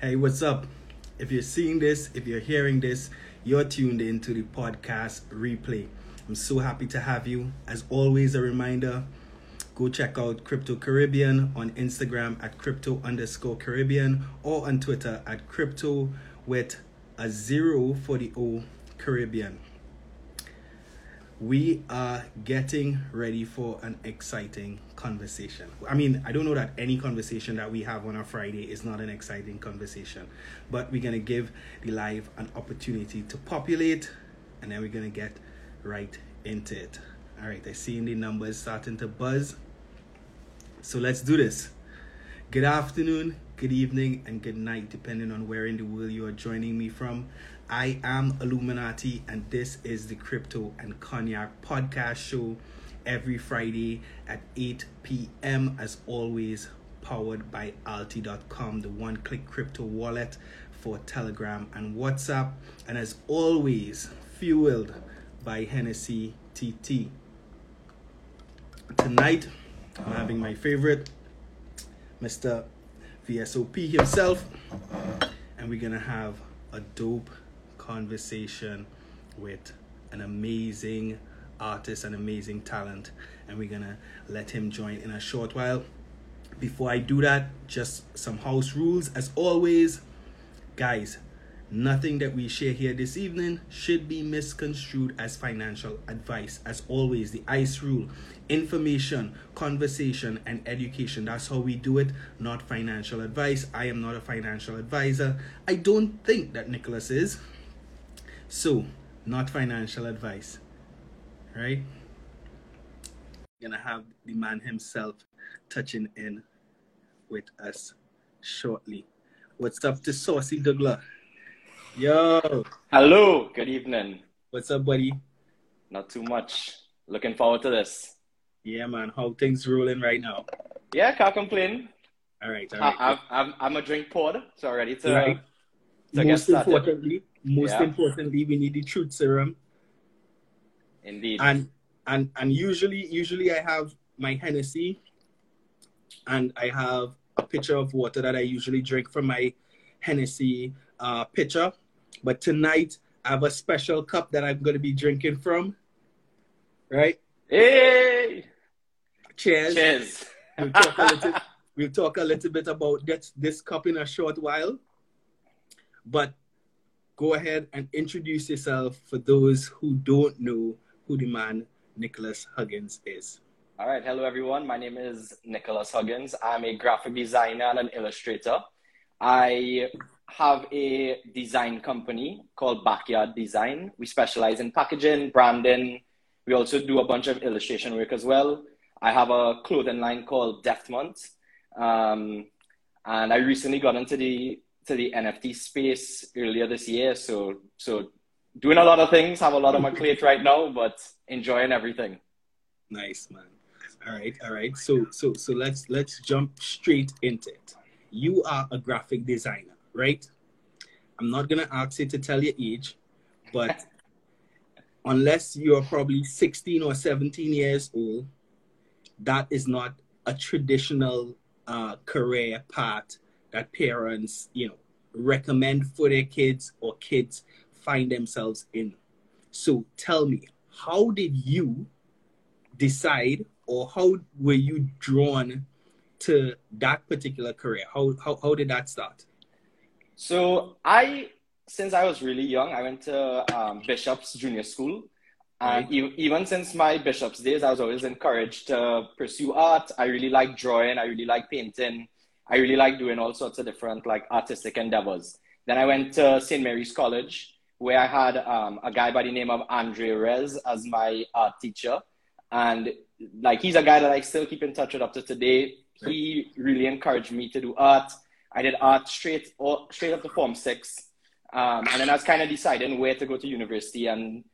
Hey, what's up? If you're seeing this, if you're hearing this, you're tuned into the podcast replay. I'm so happy to have you. As always, a reminder go check out Crypto Caribbean on Instagram at crypto underscore Caribbean or on Twitter at crypto with a zero for the O Caribbean we are getting ready for an exciting conversation. I mean, I don't know that any conversation that we have on a Friday is not an exciting conversation, but we're going to give the live an opportunity to populate and then we're going to get right into it. All right, I see the numbers starting to buzz. So let's do this. Good afternoon, good evening, and good night, depending on where in the world you are joining me from. I am Alluminati, and this is the Crypto and Cognac podcast show every Friday at 8 p.m. As always, powered by Alti.com, the one click crypto wallet for Telegram and WhatsApp, and as always, fueled by Hennessy TT. Tonight, I'm having my favorite, Mr. VSOP himself, and we're gonna have a dope conversation with an amazing artist, an amazing talent, and we're gonna let him join in a short while. Before I do that, just some house rules. As always, guys, nothing that we share here this evening should be misconstrued as financial advice. As always, the ICE rule information, conversation, and education. That's how we do it, not financial advice. I am not a financial advisor. I don't think that Nicholas is. So, not financial advice, right? Gonna have the man himself touching in with us shortly. What's up to Saucy Douglas? Yo. Hello. Good evening. What's up, buddy? Not too much. Looking forward to this. Yeah, man. How things rolling right now? Yeah, can't complain. All right. All right. I, I'm, I'm a drink poured, so ready to, right. Most importantly, most yeah. importantly, we need the truth serum. Indeed. And and and usually usually I have my Hennessy and I have a pitcher of water that I usually drink from my Hennessy uh, pitcher. But tonight I have a special cup that I'm going to be drinking from. Right? Hey! Cheers. Cheers. we'll, talk a little, we'll talk a little bit about this, this cup in a short while. But go ahead and introduce yourself for those who don't know who the man Nicholas Huggins is. All right. Hello, everyone. My name is Nicholas Huggins. I'm a graphic designer and an illustrator. I have a design company called Backyard Design. We specialize in packaging, branding. We also do a bunch of illustration work as well. I have a clothing line called Deftmont. Um, and I recently got into the to the NFT space earlier this year. So so doing a lot of things, have a lot on my plate right now, but enjoying everything. Nice man. All right, all right. So so so let's let's jump straight into it. You are a graphic designer, right? I'm not gonna ask you to tell your age, but unless you're probably 16 or 17 years old, that is not a traditional uh, career path that parents, you know, recommend for their kids or kids find themselves in. So tell me, how did you decide or how were you drawn to that particular career? How, how, how did that start? So I, since I was really young, I went to um, Bishop's Junior School. And right. even since my Bishop's days, I was always encouraged to pursue art. I really like drawing. I really like painting. I really like doing all sorts of different like artistic endeavors. Then I went to St. Mary's College, where I had um, a guy by the name of Andre Rez as my art teacher. And like he's a guy that I still keep in touch with up to today. He really encouraged me to do art. I did art straight or, straight up to Form Six, um, and then I was kind of deciding where to go to university. And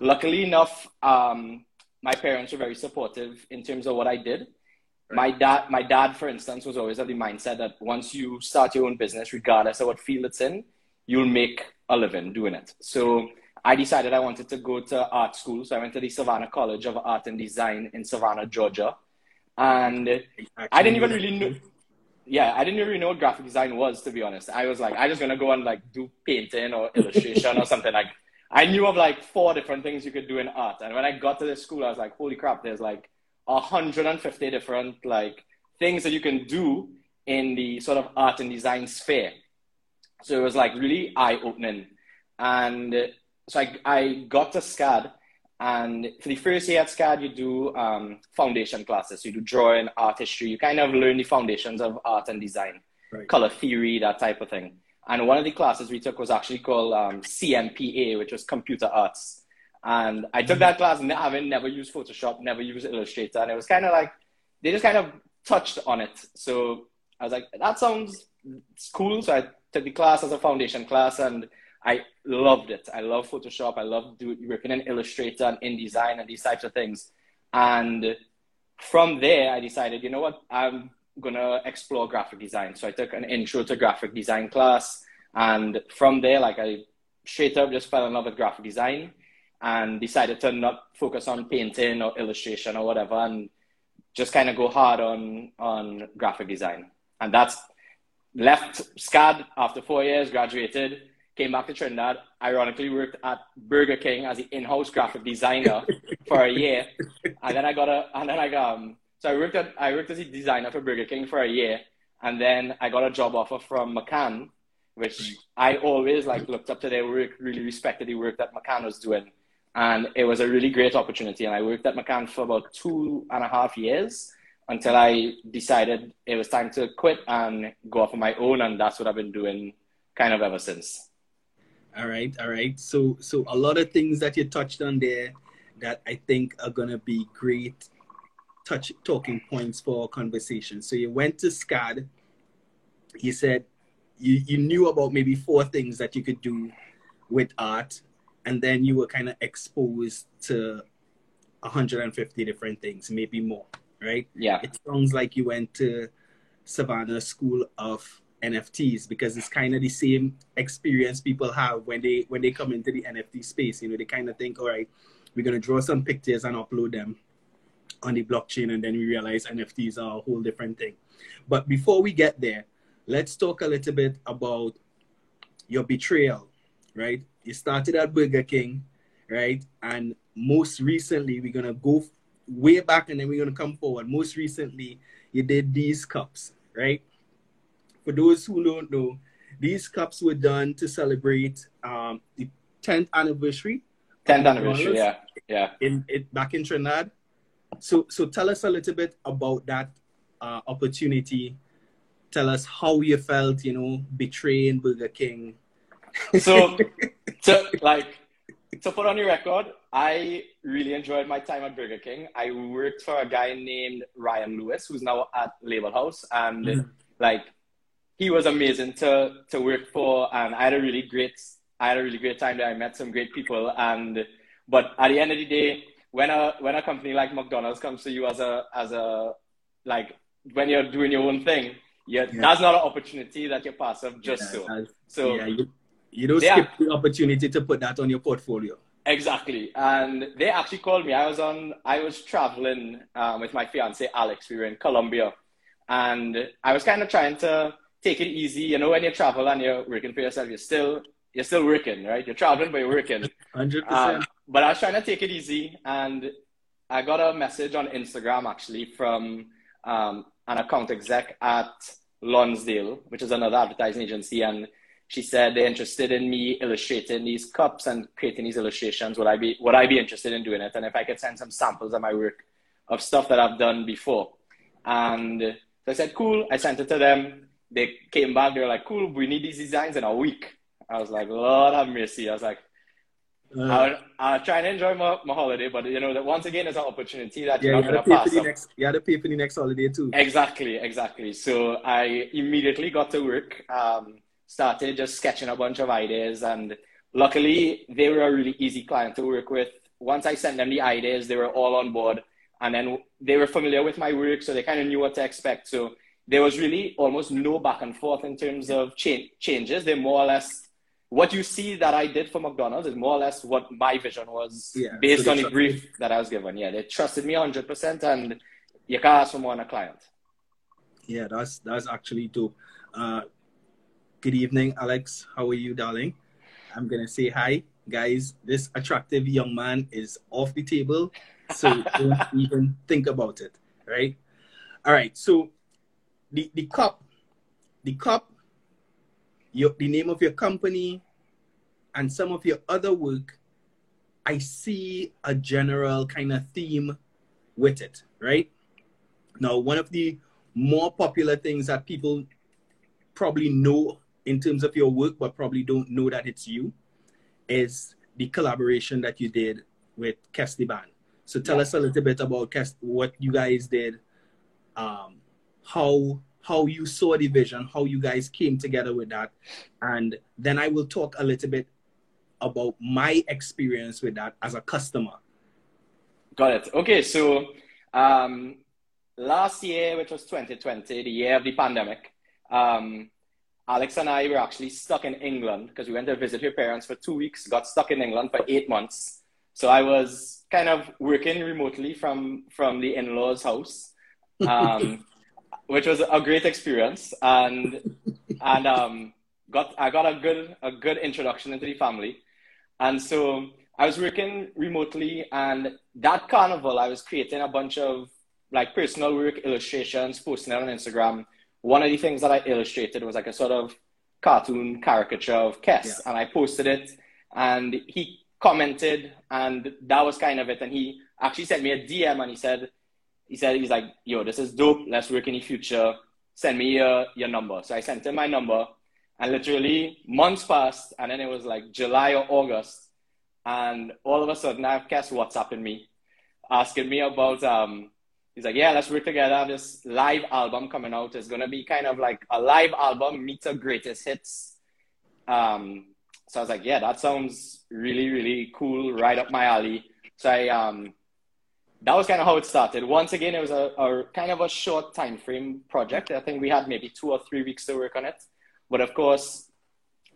luckily enough, um, my parents were very supportive in terms of what I did. My dad, my dad, for instance, was always of the mindset that once you start your own business, regardless of what field it's in, you'll make a living doing it. So I decided I wanted to go to art school. So I went to the Savannah College of Art and Design in Savannah, Georgia. And I didn't even really know. yeah, I didn't really know what graphic design was to be honest. I was like, I just gonna go and like do painting or illustration or something like. I knew of like four different things you could do in art, and when I got to this school, I was like, holy crap! There's like 150 different like things that you can do in the sort of art and design sphere. So it was like really eye opening, and so I I got to SCAD and for the first year at SCAD, you do um, foundation classes. You do drawing, art history. You kind of learn the foundations of art and design, right. color theory, that type of thing. And one of the classes we took was actually called um, CMPA, which was computer arts. And I took that class and I've never used Photoshop, never used Illustrator. And it was kind of like, they just kind of touched on it. So I was like, that sounds cool. So I took the class as a foundation class and I loved it. I love Photoshop. I love do, working in Illustrator and InDesign and these types of things. And from there, I decided, you know what, I'm gonna explore graphic design. So I took an intro to graphic design class, and from there, like I straight up just fell in love with graphic design and decided to not focus on painting or illustration or whatever, and just kind of go hard on on graphic design. And that's left SCAD after four years, graduated came back to Trinidad, ironically worked at Burger King as the in-house graphic designer for a year. And then I got a, and then I got, um, so I worked at, I worked as a designer for Burger King for a year. And then I got a job offer from McCann, which I always like looked up to their work, really respected the work that McCann was doing. And it was a really great opportunity. And I worked at McCann for about two and a half years until I decided it was time to quit and go off on my own. And that's what I've been doing kind of ever since. All right, all right. So so a lot of things that you touched on there that I think are gonna be great touch talking points for our conversation. So you went to SCAD. You said you, you knew about maybe four things that you could do with art, and then you were kind of exposed to 150 different things, maybe more, right? Yeah. It sounds like you went to Savannah School of NFTs because it's kind of the same experience people have when they when they come into the NFT space. You know, they kind of think, all right, we're gonna draw some pictures and upload them on the blockchain, and then we realize NFTs are a whole different thing. But before we get there, let's talk a little bit about your betrayal, right? You started at Burger King, right? And most recently, we're gonna go way back, and then we're gonna come forward. Most recently, you did these cups, right? for those who don't know, these cups were done to celebrate um, the 10th anniversary. 10th anniversary, yeah, yeah. In it back in Trinidad. So, so tell us a little bit about that uh, opportunity. Tell us how you felt, you know, betraying Burger King. So, to like to put on your record, I really enjoyed my time at Burger King. I worked for a guy named Ryan Lewis, who's now at Label House, and mm-hmm. like he was amazing to to work for, and I had a really great I had a really great time there. I met some great people, and but at the end of the day, when a when a company like McDonald's comes to you as a as a like when you're doing your own thing, yeah, that's not an opportunity that you pass up just yeah, so. So yeah, you, you don't skip the opportunity to put that on your portfolio. Exactly, and they actually called me. I was on. I was traveling um, with my fiance Alex. We were in Colombia, and I was kind of trying to take it easy. You know, when you travel and you're working for yourself, you're still you're still working, right? You're traveling, but you're working. Hundred um, percent. But I was trying to take it easy, and I got a message on Instagram actually from um, an account exec at Lonsdale, which is another advertising agency, and she said they're interested in me illustrating these cups and creating these illustrations. Would I be would I be interested in doing it? And if I could send some samples of my work of stuff that I've done before. And so I said, cool. I sent it to them they came back, they were like, cool, we need these designs in a week. I was like, Lord have mercy. I was like, uh, I'll, I'll try and enjoy my, my holiday, but you know that once again, it's an opportunity that you're yeah, not going to pass up. Next, you had to pay for the next holiday too. Exactly, exactly. So I immediately got to work, um, started just sketching a bunch of ideas, and luckily they were a really easy client to work with. Once I sent them the ideas, they were all on board, and then they were familiar with my work, so they kind of knew what to expect. So there was really almost no back and forth in terms of cha- changes. They more or less what you see that I did for McDonald's is more or less what my vision was yeah, based so on the brief me. that I was given. Yeah, they trusted me 100%, and you can't ask for more on a client. Yeah, that's that's actually dope. Uh, good evening, Alex. How are you, darling? I'm gonna say hi, guys. This attractive young man is off the table, so don't even think about it. Right? All right. So the the cup, the cup, your the name of your company, and some of your other work, I see a general kind of theme with it. Right? Now, one of the more popular things that people probably know in terms of your work, but probably don't know that it's you, is the collaboration that you did with Kes Band. So tell yeah. us a little bit about Kes, what you guys did, um, how how you saw the vision, how you guys came together with that, and then I will talk a little bit about my experience with that as a customer. Got it. Okay, so um, last year, which was 2020, the year of the pandemic, um, Alex and I were actually stuck in England because we went to visit her parents for two weeks, got stuck in England for eight months. So I was kind of working remotely from, from the in law's house, um, which was a great experience. And, and um, got, I got a good, a good introduction into the family. And so I was working remotely, and that carnival, I was creating a bunch of like personal work, illustrations, posting it on Instagram. One of the things that I illustrated was like a sort of cartoon caricature of Kes, yeah. and I posted it, and he commented, and that was kind of it. And he actually sent me a DM, and he said, he said he's like, "Yo, this is dope. Let's work in the future. Send me your your number." So I sent him my number, and literally months passed, and then it was like July or August, and all of a sudden I have Kes WhatsApping me, asking me about um he's like, yeah, let's work together. This live album coming out. It's gonna be kind of like a live album meets a greatest hits. Um, so I was like, yeah, that sounds really, really cool, right up my alley. So I um, that was kind of how it started. Once again, it was a, a kind of a short time frame project. I think we had maybe two or three weeks to work on it, but of course,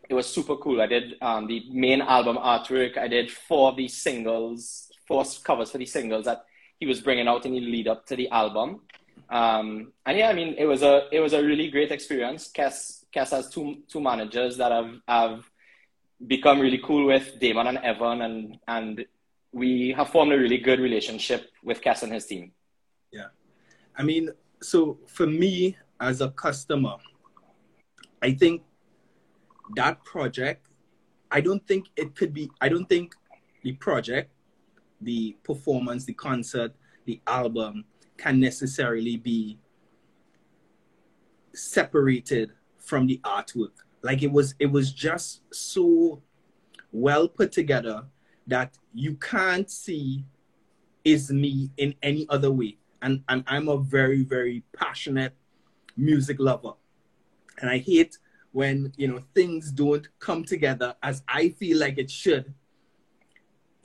it was super cool. I did um, the main album artwork. I did four of these singles, four covers for these singles that he was bringing out in the lead up to the album. Um, and yeah, I mean, it was a it was a really great experience. Kes Kes has two two managers that have have become really cool with Damon and Evan, and and we have formed a really good relationship with Kes and his team. Yeah, I mean, so for me as a customer, I think that project, I don't think it could be. I don't think the project the performance, the concert, the album can necessarily be separated from the artwork. Like it was, it was just so well put together that you can't see is me in any other way. And and I'm a very, very passionate music lover. And I hate when, you know, things don't come together as I feel like it should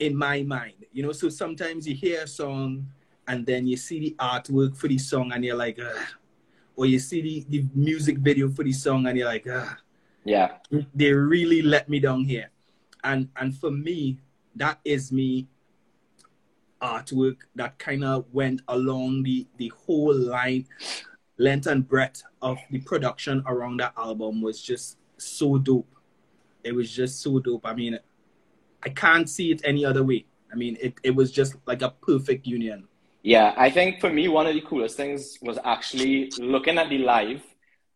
in my mind. You know, so sometimes you hear a song and then you see the artwork for the song and you're like, Ugh. or you see the, the music video for the song and you're like, Ugh. yeah, they really let me down here. And and for me, that is me artwork that kind of went along the the whole line length and breadth of the production around that album was just so dope it was just so dope i mean I can't see it any other way. I mean, it, it was just like a perfect union. Yeah, I think for me, one of the coolest things was actually looking at the live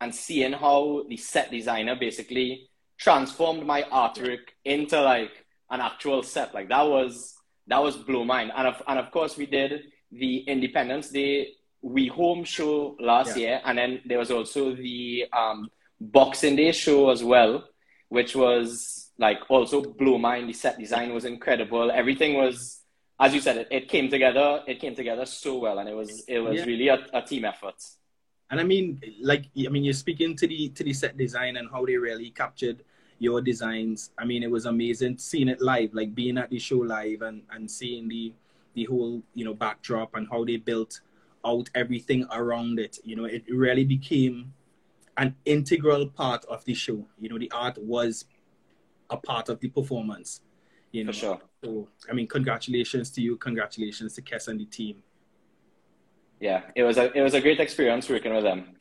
and seeing how the set designer basically transformed my artwork into like an actual set. Like that was that was blow mind. And of, and of course, we did the Independence Day we home show last yeah. year, and then there was also the um, Boxing Day show as well, which was like also blew mind. The set design was incredible. Everything was, as you said, it, it came together. It came together so well, and it was it was yeah. really a, a team effort. And I mean, like I mean, you're speaking to the to the set design and how they really captured your designs. I mean, it was amazing seeing it live, like being at the show live and and seeing the the whole you know backdrop and how they built out everything around it. You know, it really became an integral part of the show. You know, the art was a part of the performance. You know, For sure. So I mean, congratulations to you. Congratulations to Kes and the team. Yeah, it was a it was a great experience working with them.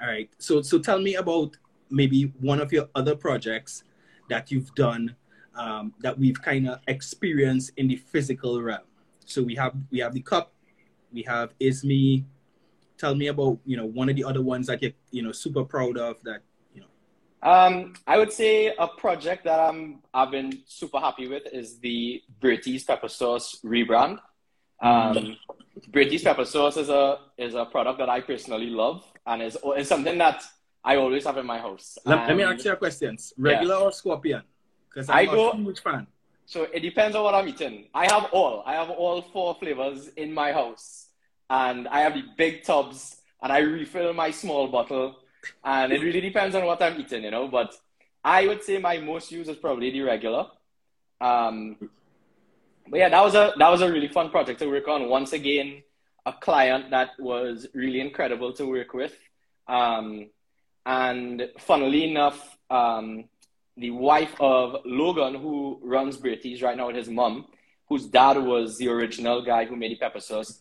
All right. So so tell me about maybe one of your other projects that you've done um, that we've kind of experienced in the physical realm. So we have we have the cup, we have Isme. Tell me about you know one of the other ones that you're you know super proud of that you know. Um, I would say a project that I'm I've been super happy with is the Bertie's pepper sauce rebrand. Um, Bertie's pepper sauce is a is a product that I personally love and is is something that I always have in my house. Let, let me ask you a question: regular yeah. or scorpion? Because I go, huge fan. So it depends on what I'm eating. I have all. I have all four flavors in my house, and I have the big tubs, and I refill my small bottle, and it really depends on what I'm eating, you know. But I would say my most use is probably the regular. Um, but yeah, that was a that was a really fun project to work on. Once again, a client that was really incredible to work with. Um, and funnily enough, um, the wife of Logan, who runs Bertie's right now with his mom, whose dad was the original guy who made the pepper sauce.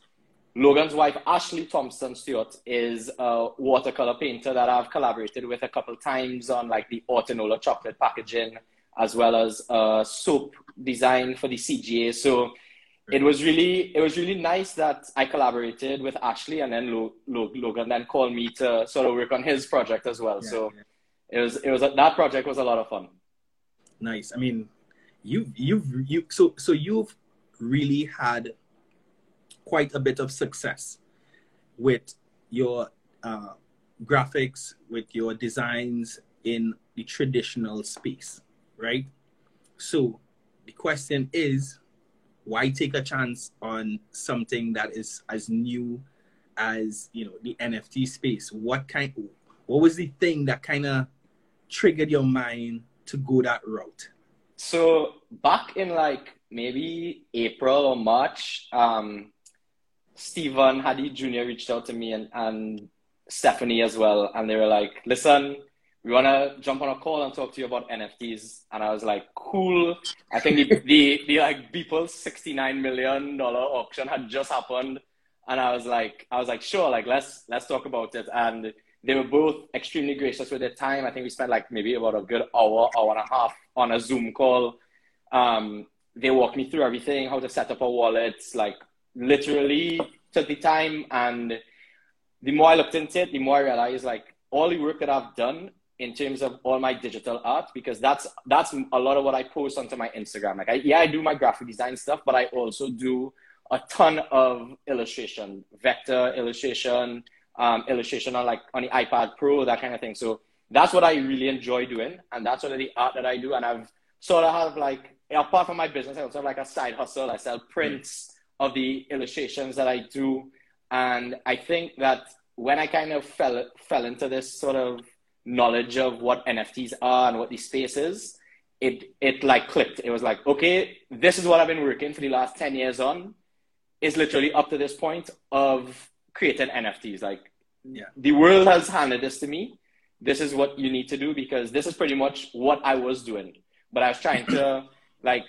Logan's wife, Ashley Thompson Stewart, is a watercolor painter that I've collaborated with a couple times on like the Autonola chocolate packaging, as well as a soap design for the CGA. So it was really it was really nice that I collaborated with Ashley, and then Logan then called me to sort of work on his project as well. Yeah, so. Yeah it was it was that project was a lot of fun. Nice. I mean, you you've you so so you've really had quite a bit of success with your uh, graphics, with your designs in the traditional space, right? So the question is, why take a chance on something that is as new as you know the NFT space? What kind? What was the thing that kind of triggered your mind to go that route? So back in like maybe April or March, um, Stephen Haddy Jr. reached out to me and, and Stephanie as well. And they were like, listen, we want to jump on a call and talk to you about NFTs. And I was like, cool. I think the, the, the like Beeple $69 million auction had just happened. And I was like, I was like, sure, like let's, let's talk about it. And they were both extremely gracious with their time. I think we spent like maybe about a good hour, hour and a half on a Zoom call. Um, they walked me through everything, how to set up a wallet, like literally took the time. And the more I looked into it, the more I realized like all the work that I've done in terms of all my digital art, because that's that's a lot of what I post onto my Instagram. Like, I, yeah, I do my graphic design stuff, but I also do a ton of illustration, vector illustration, um, illustration on like on the iPad Pro, that kind of thing. So that's what I really enjoy doing, and that's sort of the art that I do. And I've sort of have like apart from my business, I also have like a side hustle. I sell prints of the illustrations that I do, and I think that when I kind of fell fell into this sort of knowledge of what NFTs are and what the space is, it it like clicked. It was like, okay, this is what I've been working for the last ten years on. Is literally up to this point of created NFTs. Like, yeah. the world has handed this to me. This is what you need to do because this is pretty much what I was doing. But I was trying to like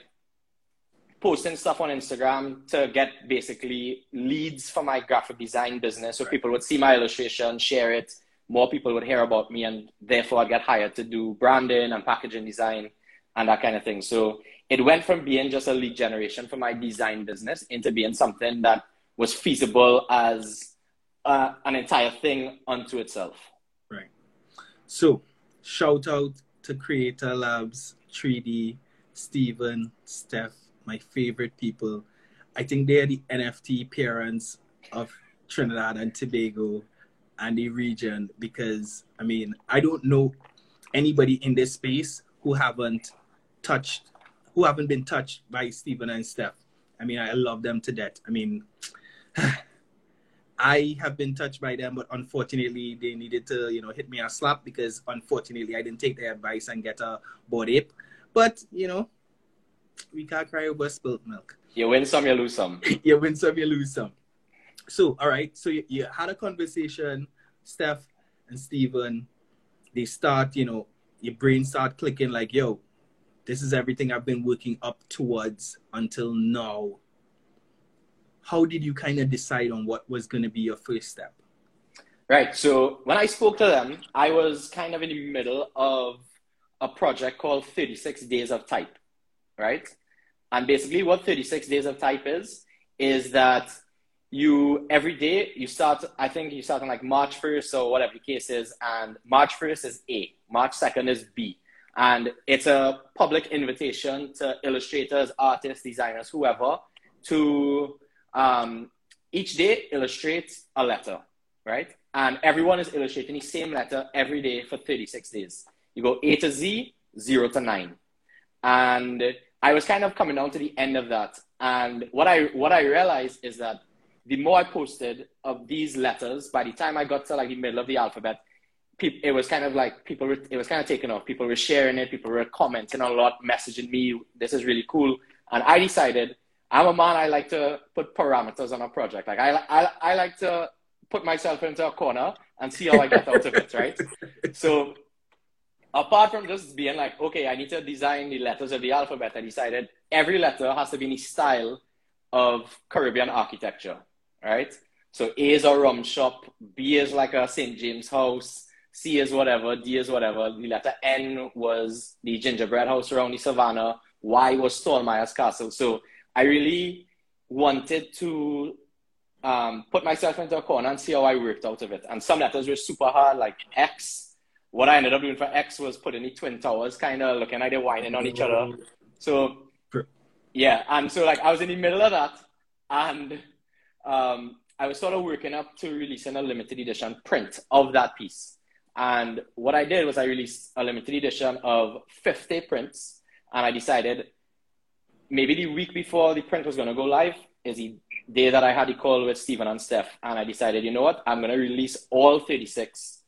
posting stuff on Instagram to get basically leads for my graphic design business. So right. people would see my illustration, share it, more people would hear about me, and therefore I'd get hired to do branding and packaging design and that kind of thing. So it went from being just a lead generation for my design business into being something that was feasible as uh, an entire thing unto itself. Right. So, shout out to Creator Labs, 3D, Stephen, Steph, my favorite people. I think they are the NFT parents of Trinidad and Tobago and the region because, I mean, I don't know anybody in this space who haven't touched, who haven't been touched by Stephen and Steph. I mean, I love them to death. I mean, I have been touched by them, but unfortunately, they needed to, you know, hit me a slap because unfortunately, I didn't take their advice and get a board ape. But you know, we can't cry over spilt milk. You win some, you lose some. you win some, you lose some. So, all right. So you, you had a conversation, Steph and Stephen. They start, you know, your brain start clicking like, yo, this is everything I've been working up towards until now how did you kind of decide on what was going to be your first step? Right. So when I spoke to them, I was kind of in the middle of a project called 36 Days of Type, right? And basically, what 36 Days of Type is, is that you every day you start, I think you start on like March 1st or whatever the case is, and March 1st is A, March 2nd is B. And it's a public invitation to illustrators, artists, designers, whoever, to um, each day illustrate a letter, right? And everyone is illustrating the same letter every day for 36 days. You go A to Z, zero to nine. And I was kind of coming down to the end of that. And what I, what I realized is that the more I posted of these letters, by the time I got to like the middle of the alphabet, it was kind of like people were, it was kind of taken off. People were sharing it. People were commenting a lot, messaging me. This is really cool. And I decided I'm a man. I like to put parameters on a project. Like I, I, I like to put myself into a corner and see how I get out of it. Right. So apart from just being like, okay, I need to design the letters of the alphabet, I decided every letter has to be in the style of Caribbean architecture, right? So A is a rum shop, B is like a St. James house, C is whatever, D is whatever. The letter N was the gingerbread house around the savannah, Y was Stollmeyer's castle. So I really wanted to um, put myself into a corner and see how I worked out of it. And some letters were super hard, like X what I ended up doing for X was putting the twin towers, kind of looking like they're whining on each other. So, yeah, and so like I was in the middle of that, and um, I was sort of working up to releasing a limited edition print of that piece. And what I did was I released a limited edition of 50 prints, and I decided maybe the week before the print was going to go live is the day that I had the call with Stephen and Steph, and I decided, you know what, I'm going to release all 36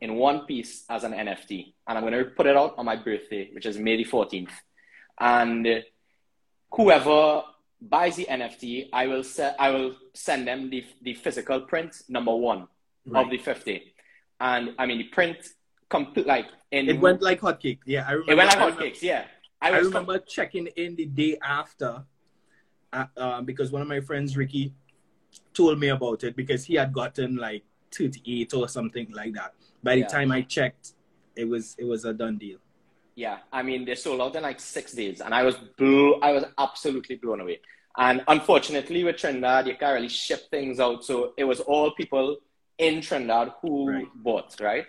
in one piece as an NFT. And I'm going to put it out on my birthday, which is May the 14th. And whoever buys the NFT, I will, se- I will send them the, the physical print, number one right. of the 50. And I mean, the print, complete like in. It went like hotcakes. Yeah, I remember. It went like hotcakes, yeah. I, I remember com- checking in the day after uh, uh, because one of my friends, Ricky, told me about it because he had gotten like 38 or something like that. By the yeah. time I checked, it was it was a done deal. Yeah, I mean they sold out in like six days, and I was blew, I was absolutely blown away. And unfortunately, with Trinidad, you can't really ship things out, so it was all people in Trinidad who right. bought, right?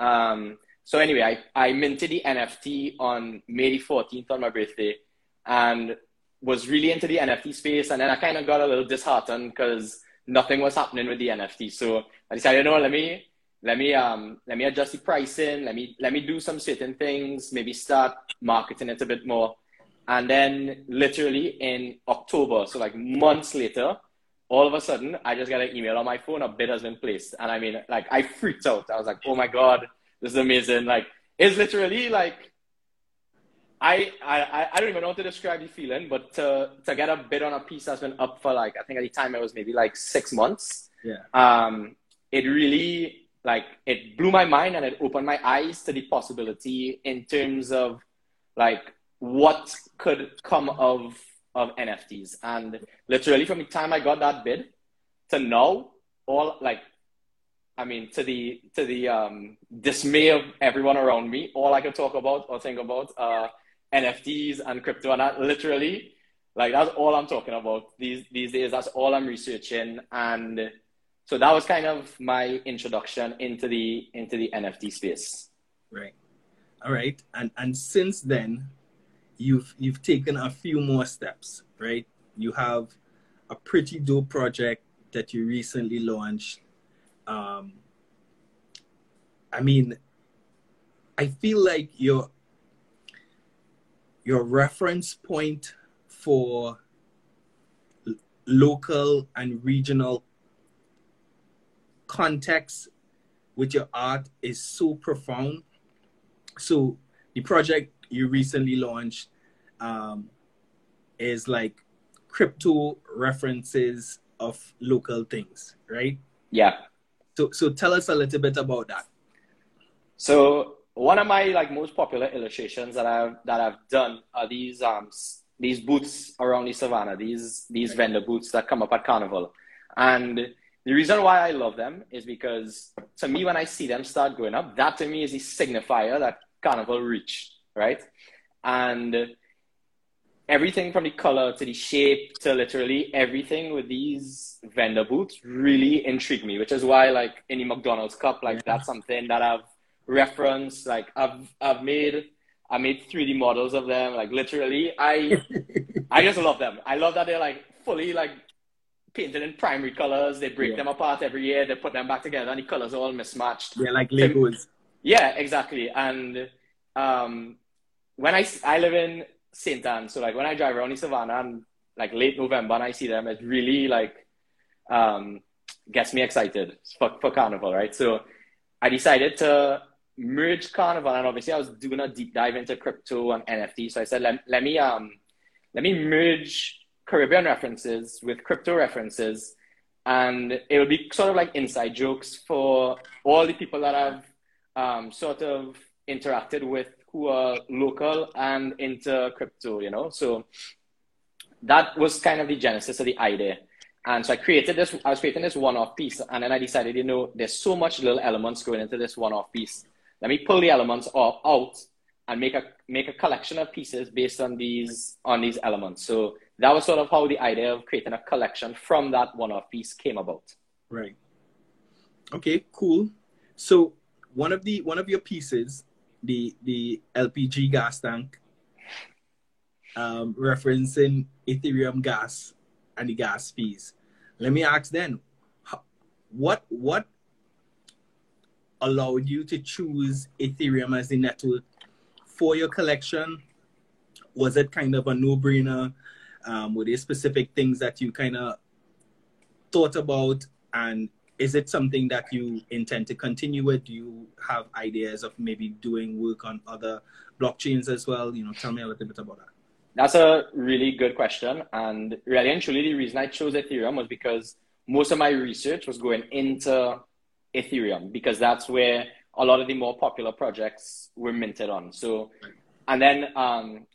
Um, so anyway, I, I minted the NFT on May the 14th on my birthday, and was really into the NFT space. And then I kind of got a little disheartened because nothing was happening with the NFT. So I decided, you know, let me let me um let me adjust the pricing let me let me do some certain things maybe start marketing it a bit more and then literally in october so like months later all of a sudden i just got an email on my phone a bid has been placed and i mean like i freaked out i was like oh my god this is amazing like it's literally like I, I I don't even know how to describe the feeling, but to to get a bid on a piece that's been up for like I think at the time it was maybe like six months. Yeah. Um, it really like it blew my mind and it opened my eyes to the possibility in terms of like what could come of of NFTs. And literally from the time I got that bid to now, all like I mean to the to the um, dismay of everyone around me, all I could talk about or think about uh, NFTs and crypto and that literally like that's all I'm talking about these these days. That's all I'm researching and so that was kind of my introduction into the into the NFT space. Right. All right. And and since then, you've you've taken a few more steps, right? You have a pretty dope project that you recently launched. Um, I mean, I feel like your your reference point for local and regional context with your art is so profound. So the project you recently launched um, is like crypto references of local things, right? Yeah. So so tell us a little bit about that. So one of my like most popular illustrations that I've that I've done are these um these booths around the savannah, these these vendor booths that come up at carnival. And the reason why I love them is because to me, when I see them start going up, that to me is the signifier that Carnival reached, right? And everything from the color to the shape to literally everything with these vendor booths really intrigued me, which is why like in the McDonald's cup, like that's something that I've referenced. Like I've I've made I made 3D models of them. Like literally, I I just love them. I love that they're like fully like painted in primary colors. They break yeah. them apart every year. They put them back together, and the colors are all mismatched. Yeah, like Legos. Yeah, exactly. And um, when I I live in Saint Anne, so like when I drive around the Savannah and like late November and I see them, it really like um, gets me excited for for Carnival, right? So I decided to merge Carnival, and obviously I was doing a deep dive into crypto and NFT. So I said, let, let me um let me merge Caribbean references with crypto references, and it will be sort of like inside jokes for all the people that I've um, sort of interacted with who are local and into crypto, you know. So that was kind of the genesis of the idea. And so I created this, I was creating this one-off piece, and then I decided, you know, there's so much little elements going into this one-off piece. Let me pull the elements off, out and make a make a collection of pieces based on these on these elements. So that was sort of how the idea of creating a collection from that one-off piece came about. Right. Okay, cool. So one of the one of your pieces, the the LPG gas tank, um, referencing Ethereum gas and the gas fees. Let me ask then, what what allowed you to choose Ethereum as the network for your collection? Was it kind of a no-brainer? Um, were there specific things that you kind of thought about? And is it something that you intend to continue with? Do you have ideas of maybe doing work on other blockchains as well? You know, tell me a little bit about that. That's a really good question. And really and truly, the reason I chose Ethereum was because most of my research was going into Ethereum because that's where a lot of the more popular projects were minted on. So, and then um,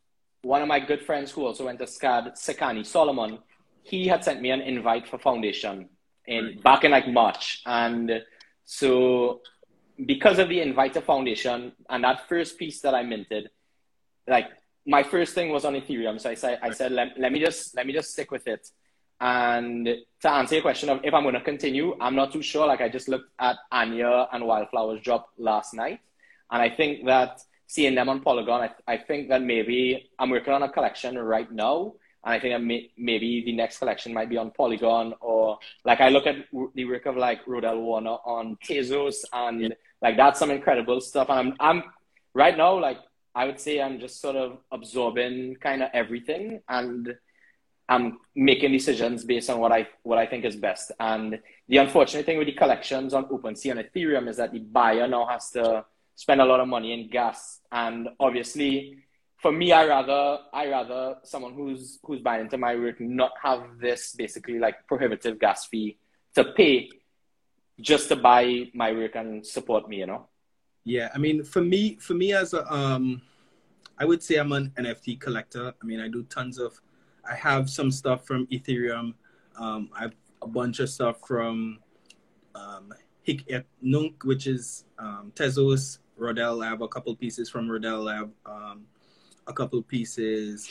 one of my good friends who also went to SCAD, Sekani Solomon, he had sent me an invite for foundation in back in like March. And so because of the invite to foundation and that first piece that I minted, like my first thing was on Ethereum. So I said, I said, let, let me just, let me just stick with it. And to answer your question of if I'm going to continue, I'm not too sure. Like I just looked at Anya and Wildflowers drop last night. And I think that seeing them on Polygon, I, I think that maybe I'm working on a collection right now. And I think may, maybe the next collection might be on Polygon or like I look at the work of like Rodell Warner on Tezos and yeah. like that's some incredible stuff. And I'm, I'm right now, like I would say I'm just sort of absorbing kind of everything and I'm making decisions based on what I, what I think is best. And the unfortunate thing with the collections on OpenSea and Ethereum is that the buyer now has to spend a lot of money in gas. And obviously, for me, I rather I rather someone who's who's buying into my work not have this basically like prohibitive gas fee to pay just to buy my work and support me. You know. Yeah, I mean, for me, for me as a um, I would say I'm an NFT collector. I mean, I do tons of. I have some stuff from Ethereum. Um, I have a bunch of stuff from um, Hic et Nunc, which is um, Tezos Rodell Lab, a couple pieces from Rodell Lab, um, a couple pieces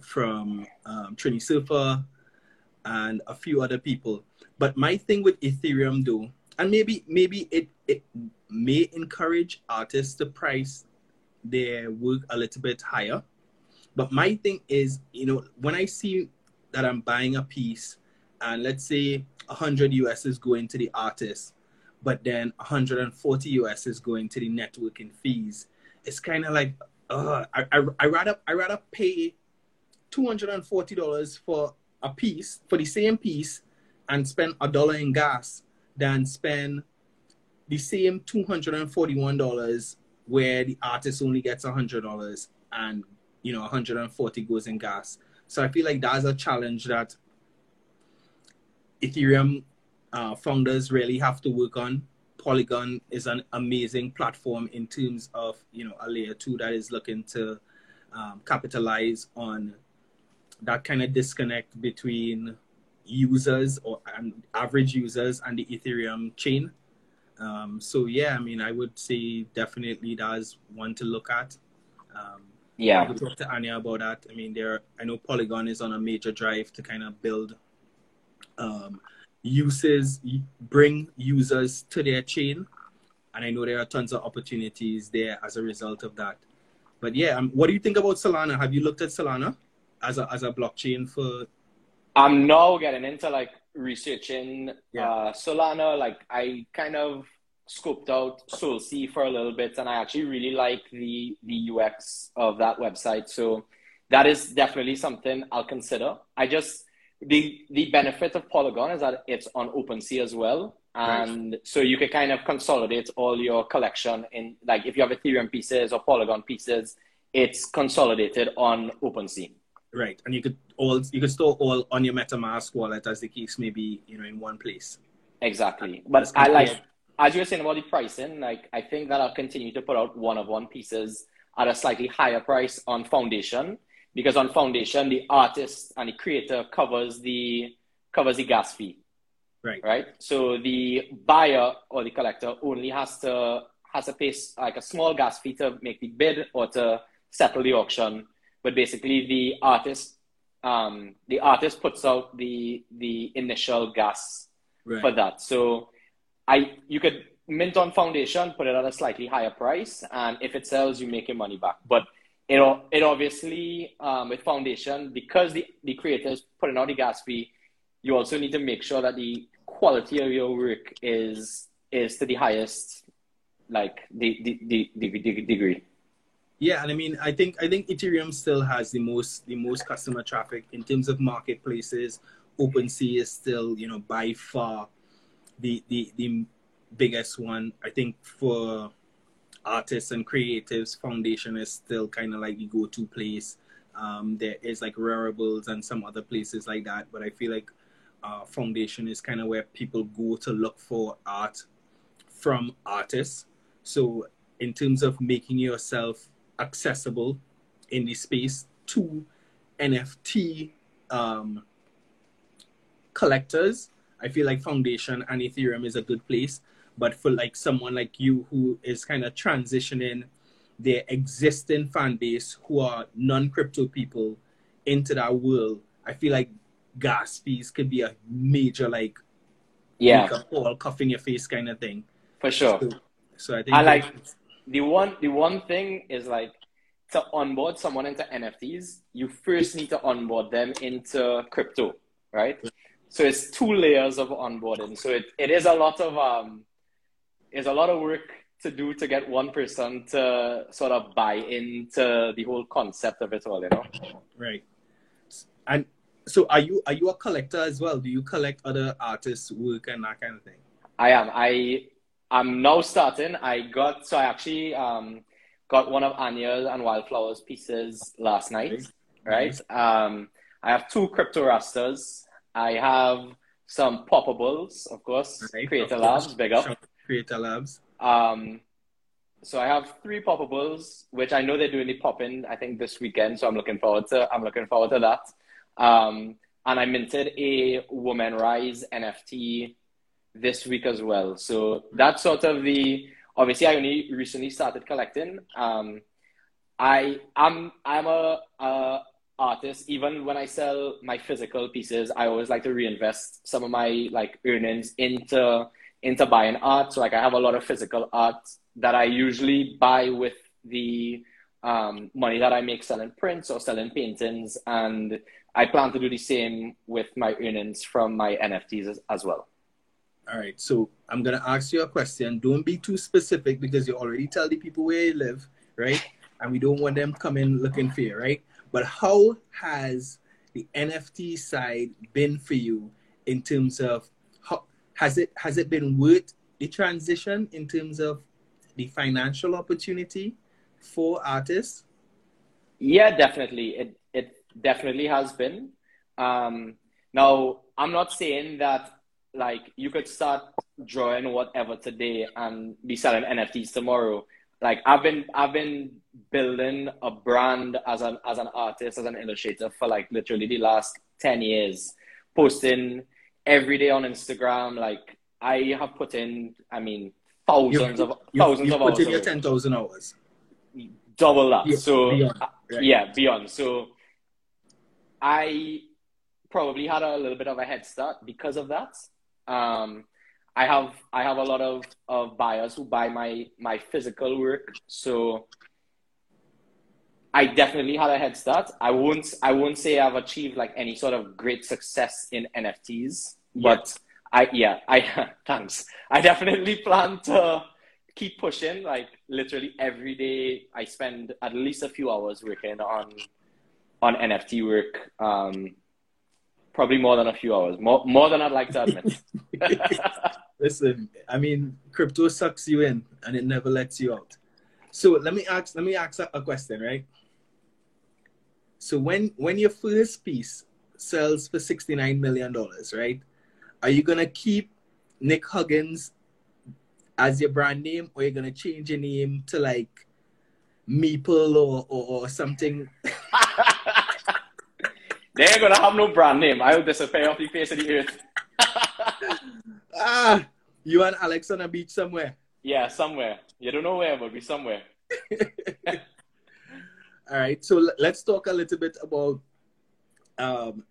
from um, Trini Surfer, and a few other people. But my thing with Ethereum, though, and maybe maybe it it may encourage artists to price their work a little bit higher. But my thing is, you know, when I see that I'm buying a piece, and let's say 100 US is going to the artist, but then 140 US is going to the networking fees. It's kind of like, uh, I, I, I rather I rather pay $240 for a piece for the same piece and spend a dollar in gas than spend the same $241 where the artist only gets $100 and you know 140 goes in gas so i feel like that's a challenge that ethereum uh, founders really have to work on. Polygon is an amazing platform in terms of you know a layer two that is looking to um, capitalize on that kind of disconnect between users or average users and the Ethereum chain. Um, so yeah, I mean, I would say definitely that's one to look at. Um, yeah, we talked to Anya about that. I mean, there. I know Polygon is on a major drive to kind of build um, uses, bring users to their chain, and I know there are tons of opportunities there as a result of that. But yeah, um, what do you think about Solana? Have you looked at Solana as a as a blockchain for? I'm now getting into like researching yeah. uh, Solana. Like I kind of scoped out SolSea for a little bit, and I actually really like the the UX of that website. So that is definitely something I'll consider. I just the the benefit of Polygon is that it's on OpenSea as well, and right. so you can kind of consolidate all your collection in like if you have Ethereum pieces or Polygon pieces, it's consolidated on OpenSea. Right, and you could all you could store all on your MetaMask wallet as the case may be, you know, in one place. Exactly, but I like as you were saying about the pricing. Like I think that I'll continue to put out one of one pieces at a slightly higher price on Foundation because on Foundation the artist and the creator covers the covers the gas fee. Right. Right. So the buyer or the collector only has to has to pay like a small gas fee to make the bid or to settle the auction but basically the artist um, the artist puts out the the initial gas right. for that. So I you could mint on foundation, put it at a slightly higher price, and if it sells, you make your money back. But it it obviously um, with foundation because the the creators putting out the gas fee, you also need to make sure that the quality of your work is is to the highest like the the, the, the, the degree. Yeah, and I mean, I think I think Ethereum still has the most the most customer traffic in terms of marketplaces. OpenSea is still, you know, by far the the the biggest one. I think for artists and creatives, Foundation is still kind of like the go-to place. Um, there is like Raribles and some other places like that, but I feel like uh, Foundation is kind of where people go to look for art from artists. So in terms of making yourself accessible in the space to NFT um, collectors. I feel like Foundation and Ethereum is a good place. But for like someone like you who is kind of transitioning their existing fan base who are non-crypto people into that world, I feel like gas fees could be a major like yeah all cuffing your face kind of thing. For sure. So, so I think I like the one the one thing is like to onboard someone into NFTs, you first need to onboard them into crypto, right? So it's two layers of onboarding. So it, it is a lot of um it's a lot of work to do to get one person to sort of buy into the whole concept of it all, you know? Right. And so are you are you a collector as well? Do you collect other artists' work and that kind of thing? I am. I I'm now starting. I got so I actually um, got one of Anya's and Wildflowers pieces last night. Right. Um, I have two crypto rastas. I have some poppables, of course. Right. Creator Labs, big up. Creator Labs. Um, so I have three poppables, which I know they're doing the popping. I think this weekend. So I'm looking forward to. I'm looking forward to that. Um, and I minted a Women Rise NFT this week as well. So that's sort of the obviously I only recently started collecting. Um, I am I'm, a, a artist. Even when I sell my physical pieces, I always like to reinvest some of my like earnings into into buying art. So like I have a lot of physical art that I usually buy with the um, money that I make selling prints or selling paintings, and I plan to do the same with my earnings from my NFTs as, as well. All right, so I'm gonna ask you a question. Don't be too specific because you already tell the people where you live, right? And we don't want them coming looking for you, right? But how has the NFT side been for you in terms of has it has it been worth the transition in terms of the financial opportunity for artists? Yeah, definitely. It it definitely has been. Um, now, I'm not saying that like you could start drawing whatever today and be selling NFTs tomorrow. Like I've been I've been building a brand as an as an artist, as an illustrator for like literally the last 10 years. posting every day on Instagram. Like I have put in, I mean, thousands You've- of you've- thousands you've of put hours. in your 10,000 hours. double that. So beyond, uh, right. yeah, beyond. So I probably had a little bit of a head start because of that. Um, I have I have a lot of, of buyers who buy my my physical work, so I definitely had a head start. I won't I won't say I've achieved like any sort of great success in NFTs, but I yeah I thanks. I definitely plan to keep pushing. Like literally every day, I spend at least a few hours working on on NFT work. Um, probably more than a few hours, more more than I'd like to admit. Listen, I mean, crypto sucks you in and it never lets you out. So let me ask, let me ask a question, right? So when when your first piece sells for sixty nine million dollars, right? Are you gonna keep Nick Huggins as your brand name, or are you gonna change your name to like Beeple or or, or something? they ain't gonna have no brand name. I'll disappear off the face of the earth. ah, you and Alex on a beach somewhere. yeah, somewhere. You don't know where, but be somewhere. All right, so let's talk a little bit about um,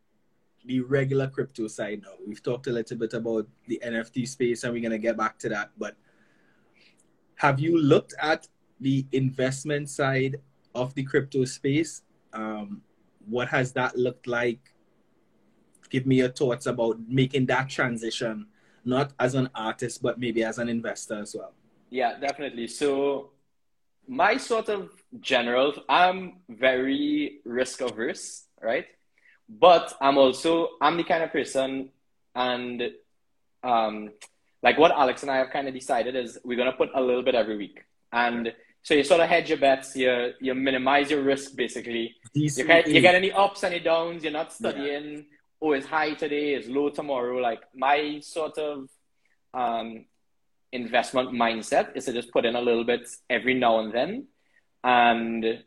the regular crypto side now. We've talked a little bit about the NFT space, and we're gonna get back to that. But have you looked at the investment side of the crypto space? Um, what has that looked like? Give me your thoughts about making that transition, not as an artist, but maybe as an investor as well. Yeah, definitely. So my sort of general, I'm very risk averse, right? But I'm also I'm the kind of person, and um, like what Alex and I have kind of decided is we're gonna put a little bit every week, and so you sort of hedge your bets, you you minimize your risk basically. You get you get any ups and any downs. You're not studying. Oh, it's high today, it's low tomorrow. Like my sort of um, investment mindset is to just put in a little bit every now and then, and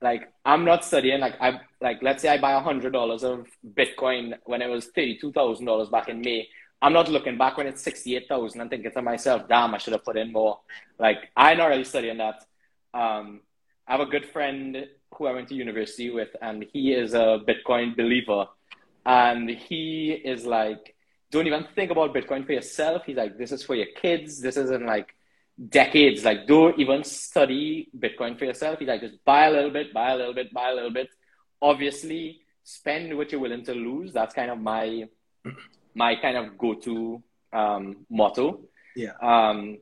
like I'm not studying. Like I like let's say I buy hundred dollars of Bitcoin when it was thirty two thousand dollars back in May. I'm not looking back when it's sixty eight thousand and thinking to myself, "Damn, I should have put in more." Like I'm not really studying that. Um, I have a good friend who I went to university with, and he is a Bitcoin believer. And he is like, don't even think about Bitcoin for yourself. He's like, this is for your kids. This isn't like decades. Like, don't even study Bitcoin for yourself. He's like, just buy a little bit, buy a little bit, buy a little bit. Obviously, spend what you're willing to lose. That's kind of my my kind of go-to um, motto. Yeah. Um,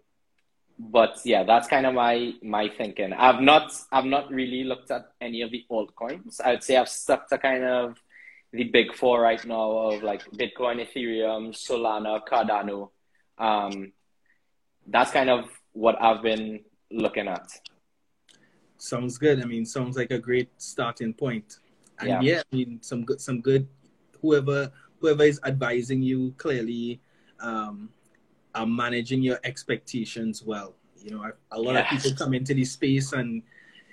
but yeah, that's kind of my my thinking. I've not I've not really looked at any of the altcoins. I'd say I've stuck to kind of the big four right now of like Bitcoin, Ethereum, Solana, Cardano. Um, that's kind of what I've been looking at. Sounds good. I mean, sounds like a great starting point. And Yeah. yeah, I mean, some good, some good. Whoever, whoever is advising you clearly, um, are managing your expectations well. You know, a lot Yeah. of people come into this space and,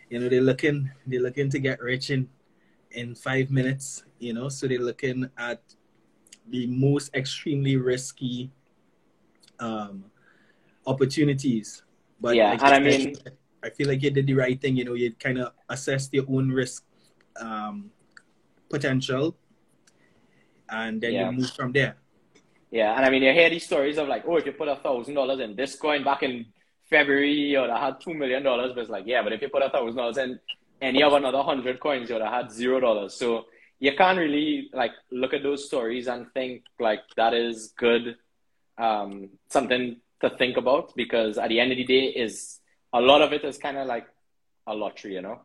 you know, they're looking, they're looking to get rich in, in five minutes. You know, so they're looking at the most extremely risky, um, opportunities. But Yeah, like and I mean- I feel like you did the right thing. You know, you kind of assessed your own risk um, potential, and then Yeah. you move from there. Yeah, and I mean, you hear these stories of like, oh, if you put a thousand dollars in this coin back in February, or have had two million dollars. But it's like, yeah, but if you put a thousand dollars in any have another hundred coins, you would have had zero dollars. So you can't really like look at those stories and think like that is good, um, something to think about because at the end of the day, is a lot of it is kind of like a lottery, you know.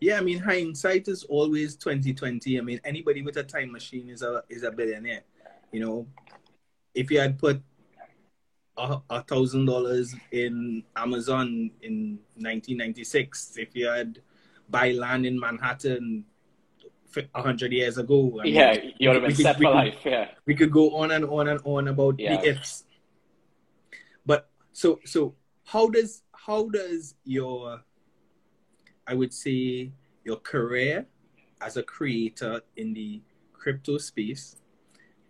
Yeah, I mean, hindsight is always twenty twenty. I mean, anybody with a time machine is a is a billionaire. You know, if you had put a, thousand dollars in Amazon in nineteen ninety six, if you had buy land in Manhattan a hundred years ago, I mean, yeah, you would have been could- set we for could- life. Yeah, we could go on and on and on about Yeah. the ifs but so so how does how does your i would say your career as a creator in the crypto space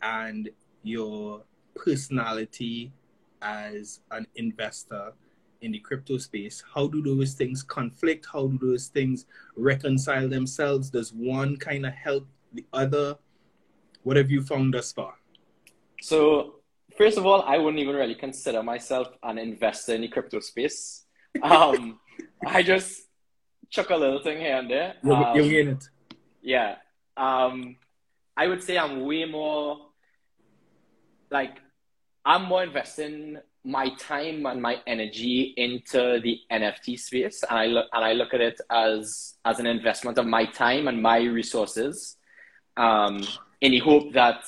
and your personality as an investor in the crypto space? How do those things conflict? How do those things reconcile themselves? Does one kind of help the other? What have you found thus far? So first of all i wouldn't even really consider myself an investor in the crypto space. Um, i just chuck a little thing here and there. Um, you're in it. yeah. Um, i would say i'm way more like i'm more investing my time and my energy into the NFT space, and I look and I look at it as as an investment of my time and my resources, um, in the hope that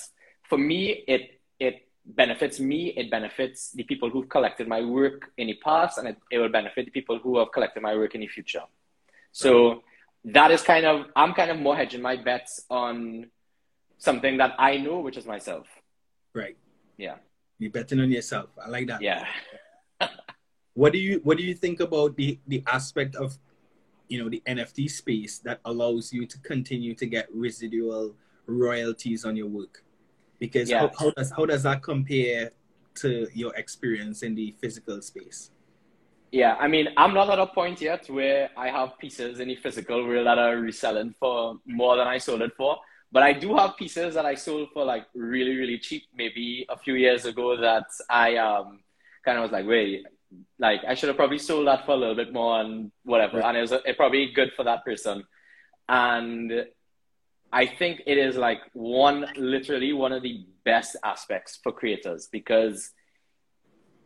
for me it it benefits me, it benefits the people who've collected my work in the past, and it, it will benefit the people who have collected my work in the future. So that is kind of I'm kind of more hedging my bets on something that I know, which is myself. Right. Yeah. You're betting on yourself. I like that. Yeah. what do you What do you think about the the aspect of you know the NFT space that allows you to continue to get residual royalties on your work? Because yeah. how, how does how does that compare to your experience in the physical space? Yeah, I mean, I'm not at a point yet where I have pieces in the physical world that are reselling for more than I sold it for. But I do have pieces that I sold for like really, really cheap, maybe a few years ago that I um, kind of was like, wait, like I should have probably sold that for a little bit more and whatever. Right. And it was it probably good for that person. And I think it is like one, literally one of the best aspects for creators because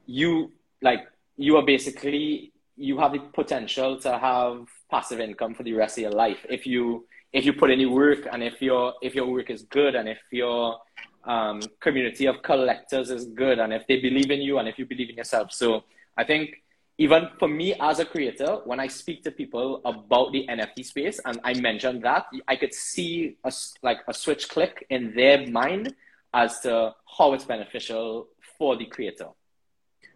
you like, you are basically, you have the potential to have passive income for the rest of your life. If you, if you put any work and if your if your work is good and if your um, community of collectors is good and if they believe in you and if you believe in yourself. So I think even for me as a creator, when I speak to people about the NFT space and I mention that, I could see a, like a switch click in their mind as to how it's beneficial for the creator.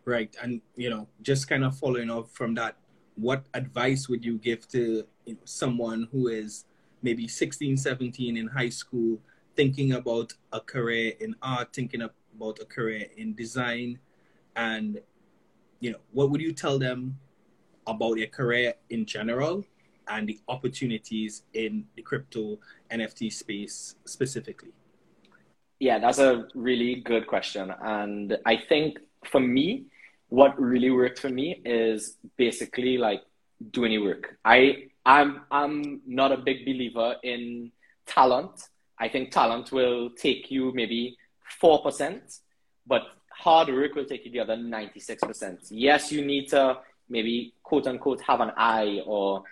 Right. And, you know, just kind of following up from that, what advice would you give to someone who is maybe 16, 17 in high school, thinking about a career in art, thinking about a career in design, and you know, what would you tell them about their career in general and the opportunities in the crypto NFT space specifically? Yeah, that's a really good question. And I think for me, what really worked for me is basically like do any work. I I'm I'm not a big believer in talent. I think talent will take you maybe four percent, but hard work will take you the other ninety six percent. Yes, you need to maybe quote unquote have an eye or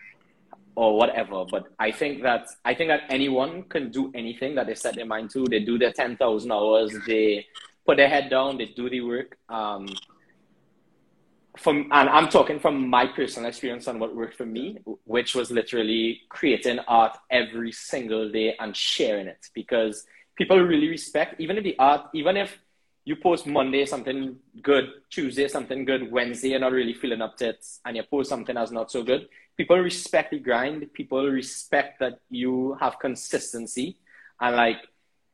or whatever. But I think that I think that anyone can do anything that they set their mind to. They do their ten thousand hours. They put their head down. They do the work. Um, from and I'm talking from my personal experience on what worked for me, which was literally creating art every single day and sharing it because people really respect even if the art, even if you post Monday something good, Tuesday something good, Wednesday you're not really feeling up to it, and you post something that's not so good. People respect the grind. People respect that you have consistency, and like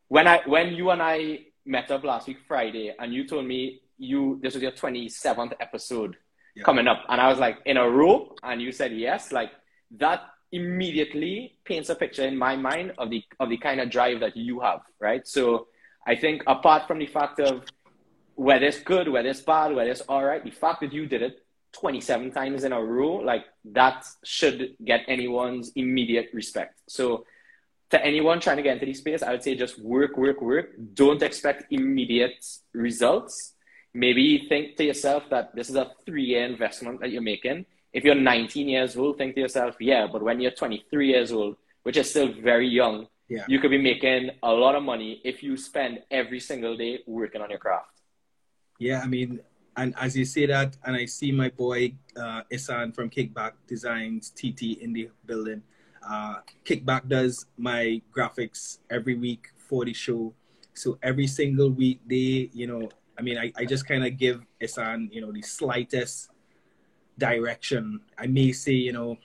when I when you and I met up last week Friday, and you told me you this was your 27th episode yeah. coming up. And i was like in a row and you said yes. Like that immediately paints a picture in my mind of the of the kind of drive that you have right? So i think apart from the fact of whether it's good whether it's bad whether it's all right the fact that you did it 27 times in a row like that should get anyone's immediate respect. So to anyone trying to get into this space i would say just work work work. Don't expect immediate results maybe think to yourself that this is a three year investment that you're making. If you're 19 years old, think to yourself, yeah, but when you're 23 years old, which is still very young, yeah. you could be making a lot of money if you spend every single day working on your craft. Yeah, I mean, and as you say that, and I see my boy uh, Isan from Kickback Designs TT in the building. Uh, Kickback does my graphics every week for the show. So every single week, they, you know, I mean, I, I just kind of give Isan, you know, the slightest direction. I may say, you know,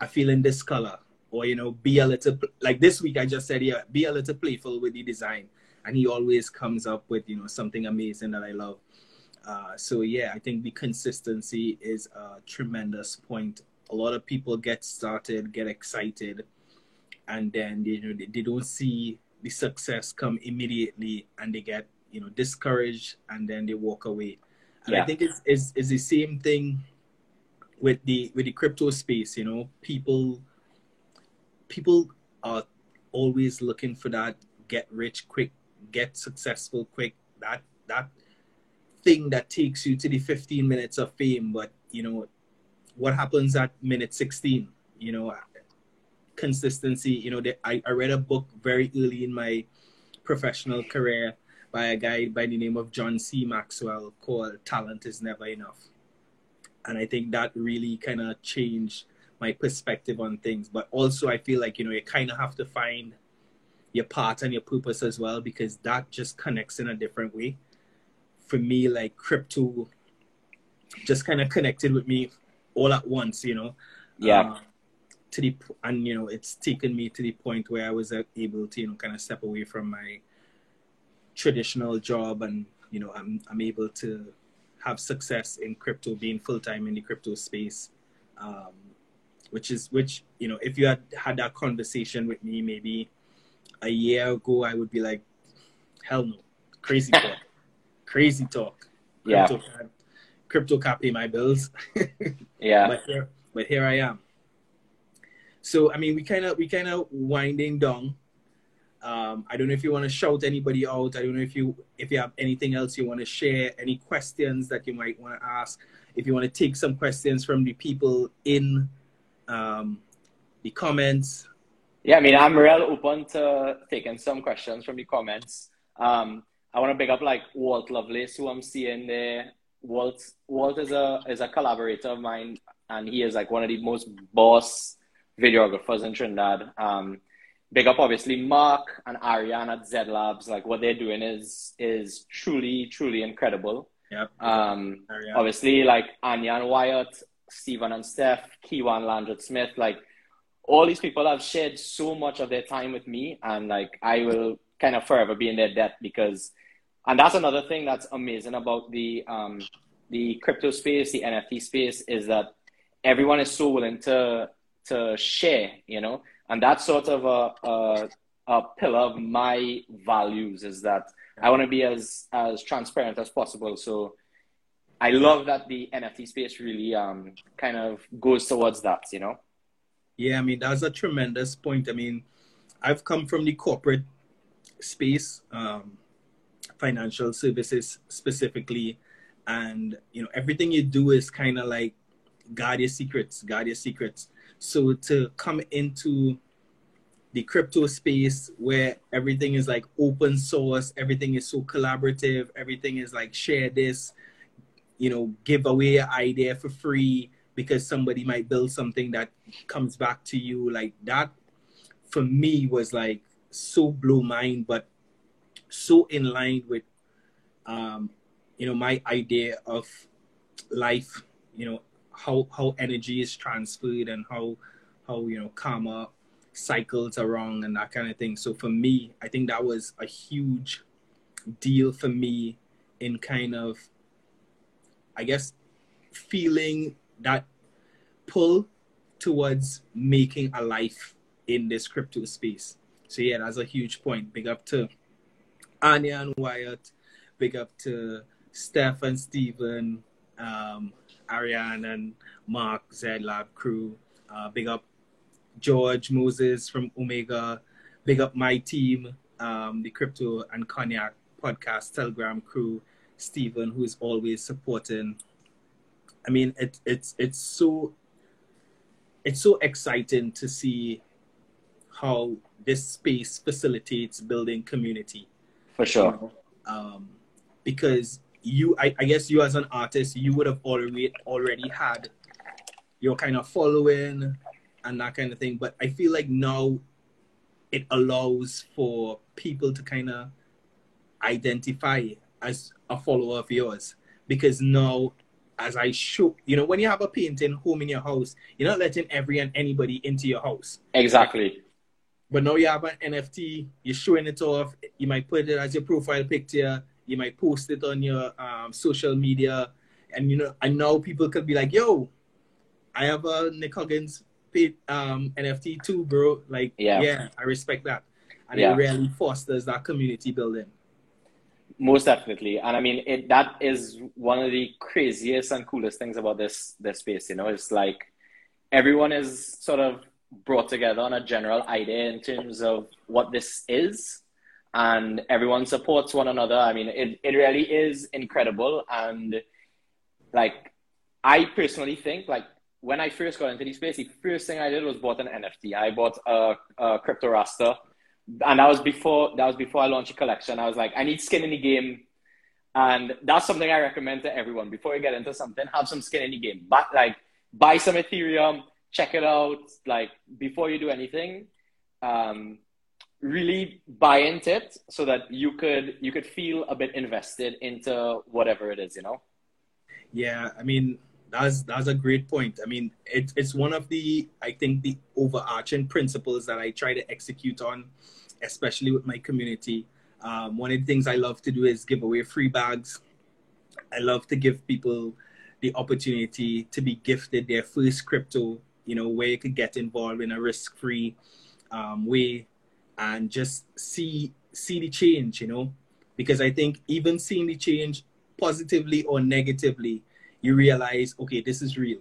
I feel in this color, or you know, be a little like this week. I just said, yeah, be a little playful with the design, and he always comes up with you know something amazing that I love. Uh, so yeah, I think the consistency is a tremendous point. A lot of people get started, get excited, and then you know they, they don't see the success come immediately, and they get you know discouraged, and then they walk away. And yeah. I think it's, it's it's the same thing with the with the crypto space. You know, people people are always looking for that get rich quick, get successful quick. That that thing that takes you to the 15 minutes of fame, but you know what happens at minute 16. You know, consistency. You know, the, I I read a book very early in my professional career by a guy by the name of John C. Maxwell called "Talent Is Never Enough," and I think that really kind of changed my perspective on things. But also, I feel like you know you kind of have to find your part and your purpose as well because that just connects in a different way. For me, like crypto, just kind of connected with me all at once. You know. Yeah. Uh, to the and you know it's taken me to the point where I was uh, able to you know kind of step away from my traditional job and you know I'm I'm able to have success in crypto, being full time in the crypto space. Um, which is which you know if you had had that conversation with me maybe a year ago i would be like hell no crazy talk crazy talk. Crypto yeah can, crypto can't pay my bills. Yeah. But here, but here i am. So i mean we kind of we kind of winding down um, I don't know if you want to shout anybody out. I don't know if you if you have anything else you want to share, any questions that you might want to ask. If you want to take some questions from the people in um, the comments. Yeah, I mean, I'm real open to taking some questions from the comments. Um, I want to pick up like Walt Lovelace, who I'm seeing there. Walt, Walt is a is a collaborator of mine, and he is like one of the most boss videographers in Trinidad. Um, big up, obviously, Mark and Ariane at Z Labs. Like what they're doing is is truly truly incredible. Yep. Um, obviously, like Anya and Wyatt Stephen and Steph, Kiwan Landred Smith, like all these people have shared so much of their time with me and like I will kind of forever be in their debt because and that's another thing that's amazing about the um the crypto space, the NFT space is that everyone is so willing to to share, you know, and that's sort of a, a, a pillar of my values is that I want to be as as transparent as possible. So I love that the NFT space really um, kind of goes towards that, you know? Yeah, I mean, that's a tremendous point. I mean, I've come from the corporate space, um, financial services specifically, and, you know, everything you do is kind of like guard your secrets, guard your secrets. So to come into the crypto space where everything is like open source, everything is so collaborative, everything is like share this, you know, give away idea for free because somebody might build something that comes back to you like that for me was like so blow mind but so in line with um you know my idea of life you know how how energy is transferred and how how you know karma cycles around and that kind of thing so for me i think that was a huge deal for me in kind of I guess, feeling that pull towards making a life in this crypto space. So yeah, that's a huge point. Big up to Anya and Wyatt. Big up to Steph and Stephen, um, Ariane and Mark, Z Lab crew. Uh, big up George Moses from Omega. Big up my team, um, the Crypto and Cognac podcast Telegram crew. Stephen, who is always supporting. I mean, it, it's it's so it's so exciting to see how this space facilitates building community. For sure. You know? um, because you, I, I guess you as an artist, you would have already already had your kind of following and that kind of thing. But I feel like now it allows for people to kind of identify as a follower of yours because now as I show, you know, when you have a painting home in your house, you're not letting every and anybody into your house. Exactly. but now you have an NFT, you're showing it off. You might put it as your profile picture. You might post it on your um, social media, and you know, and now people could be like, "Yo, I have a Nick Huggins um, NFT too, bro." Like, yeah, yeah I respect that, and yeah. it really fosters that community building. Most definitely, and I mean, it, that is one of the craziest and coolest things about this this space. You know, it's like everyone is sort of brought together on a general idea in terms of what this is and everyone supports one another. I mean it, it really is incredible. And like i personally think like when i first got into the space the first thing i did was bought an nft i bought a, a crypto rasta and that was before that was before i launched a collection. I was like i need skin in the game. And that's something i recommend to everyone. Before you get into something have some skin in the game. But like buy some ethereum check it out. Like before you do anything um, really buy into it so that you could you could feel a bit invested into whatever it is you know? Yeah i mean that's that's a great point. I mean it, it's one of the i think the overarching principles that i try to execute on especially with my community. Um, one of the things i love to do is give away free bags. I love to give people the opportunity to be gifted their first crypto you know, where you could get involved in a risk-free um, way and just see see the change, you know, because I think even seeing the change positively or negatively, you realize, okay, this is real.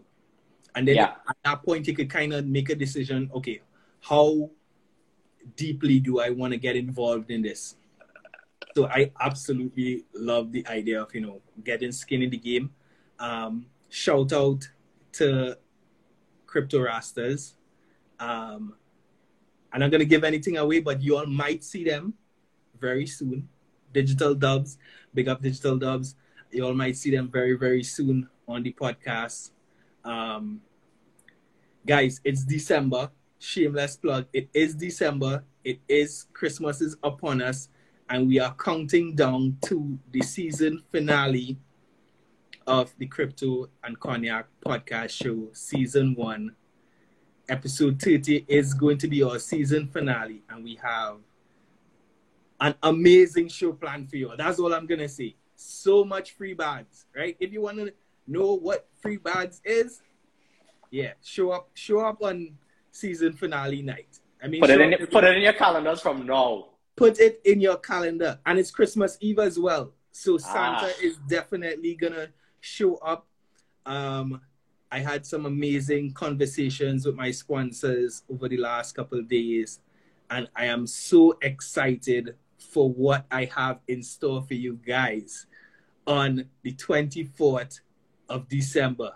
And then yeah. at that point, you could kind of make a decision, okay, how deeply do I want to get involved in this? So I absolutely love the idea of, you know, getting skin in the game. Um, shout out to Crypto Rastas. Um, I'm not going to give anything away, but you all might see them very soon. Digital Dubs, big up Digital Dubs. You all might see them very, very soon on the podcast. Um, guys, it's December. Shameless plug. It is December. It is Christmas is upon us, and we are counting down to the season finale of the Crypto and Cognac podcast show, season one. Episode 30 is going to be our season finale, and we have an amazing show planned for you. That's all I'm to say. So much free bags, right? If you want to know what free bags is, yeah, show up show up on season finale night. I mean, put it in put it in your calendars from now. Put it in your calendar, and it's Christmas Eve as well. So Santa ah. is definitely gonna show up. Um, I had some amazing conversations with my sponsors over the last couple of days, and I am so excited for what I have in store for you guys on the 24th of December.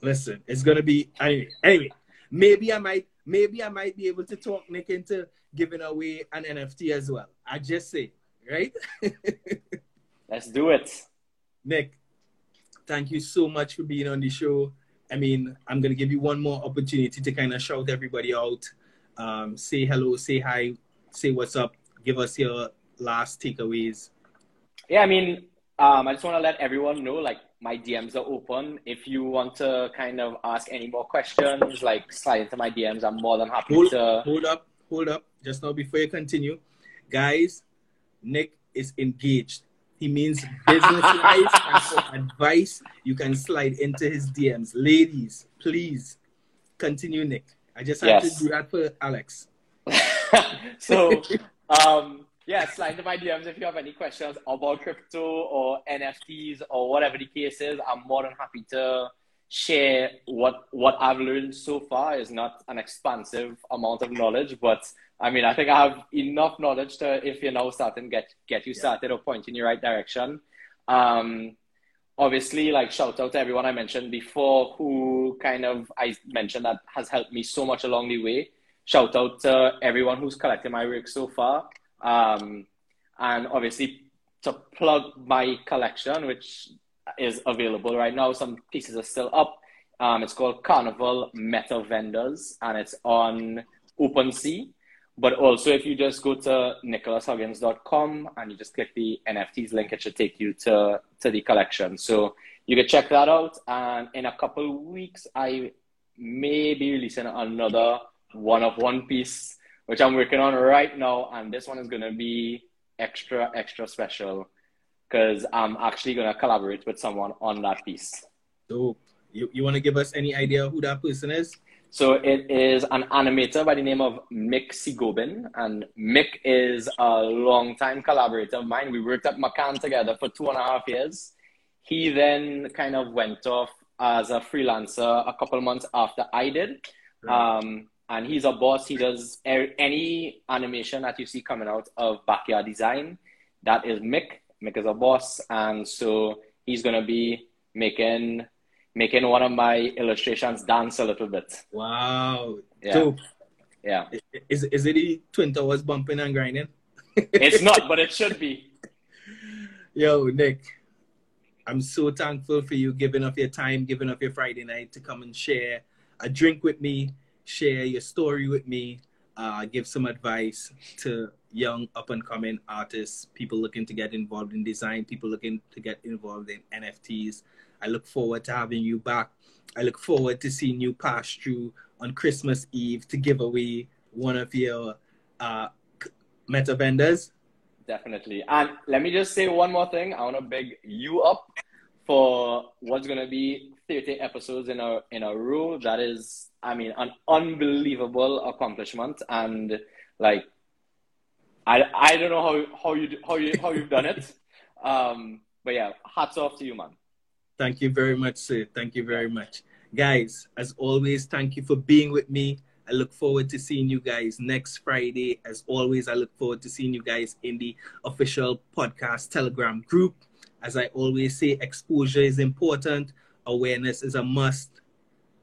Listen, it's gonna be anyway. Anyway, maybe I might, maybe I might be able to talk Nick into giving away an NFT as well. I just say, right? Let's do it. Nick, thank you so much for being on the show. I mean, I'm gonna give you one more opportunity to kind of shout everybody out, um, say hello, say hi, say what's up, give us your last takeaways. Yeah, I mean, um, I just want to let everyone know, like, my DMs are open. If you want to kind of ask any more questions, like, slide into my DMs. I'm more than happy hold, to. Hold up, hold up. Just now, before you continue, guys, Nick is engaged. He means business and for advice, you can slide into his DMs. Ladies, please continue, Nick. I just had yes. to do that for Alex. so, um, yeah, slide into my DMs if you have any questions about crypto or NFTs or whatever the case is. I'm more than happy to share what what I've learned so far. is not an expansive amount of knowledge, but I mean, I think I have enough knowledge to, if you're now starting, get get you started or point in your right direction. Um, obviously, like shout out to everyone I mentioned before, who kind of I mentioned that has helped me so much along the way. Shout out to everyone who's collected my work so far, um, and obviously to plug my collection, which is available right now. Some pieces are still up. Um, it's called Carnival Meta Vendors, and it's on OpenSea. But also, if you just go to nicholashuggins.com and you just click the NFTs link, it should take you to, to the collection. So you can check that out. And in a couple weeks, I may be releasing another one of one piece which I'm working on right now, and this one is gonna be extra extra special because I'm actually gonna collaborate with someone on that piece. Dope. You you want to give us any idea who that person is? So it is an animator by the name of Mick Sigobin, and Mick is a long-time collaborator of mine. We worked at McCann together for two and a half years. He then kind of went off as a freelancer a couple months after I did. Um, and he's a boss. He does any animation that you see coming out of Backyard Design. That is Mick. Mick is a boss, and so he's gonna be making making one of my illustrations dance a little bit. Wow. Yeah. Dope. Yeah. Is is it the Twin Towers bumping and grinding? it's not, but it should be. Yo, Nick. I'm so thankful for you giving up your time, giving up your Friday night to come and share a drink with me, share your story with me, uh, give some advice to young up and coming artists, people looking to get involved in design, people looking to get involved in NFTs. I look forward to having you back. I look forward to seeing you pass through on Christmas Eve to give away one of your uh, meta vendors. Definitely. And let me just say one more thing. I want to big you up for what's going to be 30 episodes in a in a row. That is, I mean, an unbelievable accomplishment. And like, I I don't know how how you how you how you've done it. Um, but yeah, hats off to you, man. Thank you very much, sir. Thank you very much. Guys, as always, thank you for being with me. I look forward to seeing you guys next Friday. As always, I look forward to seeing you guys in the official podcast Telegram group. As I always say, exposure is important, awareness is a must,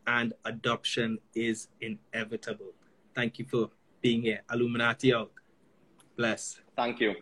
and adoption is inevitable. Thank you for being here. Alluminati out. Bless. Thank you.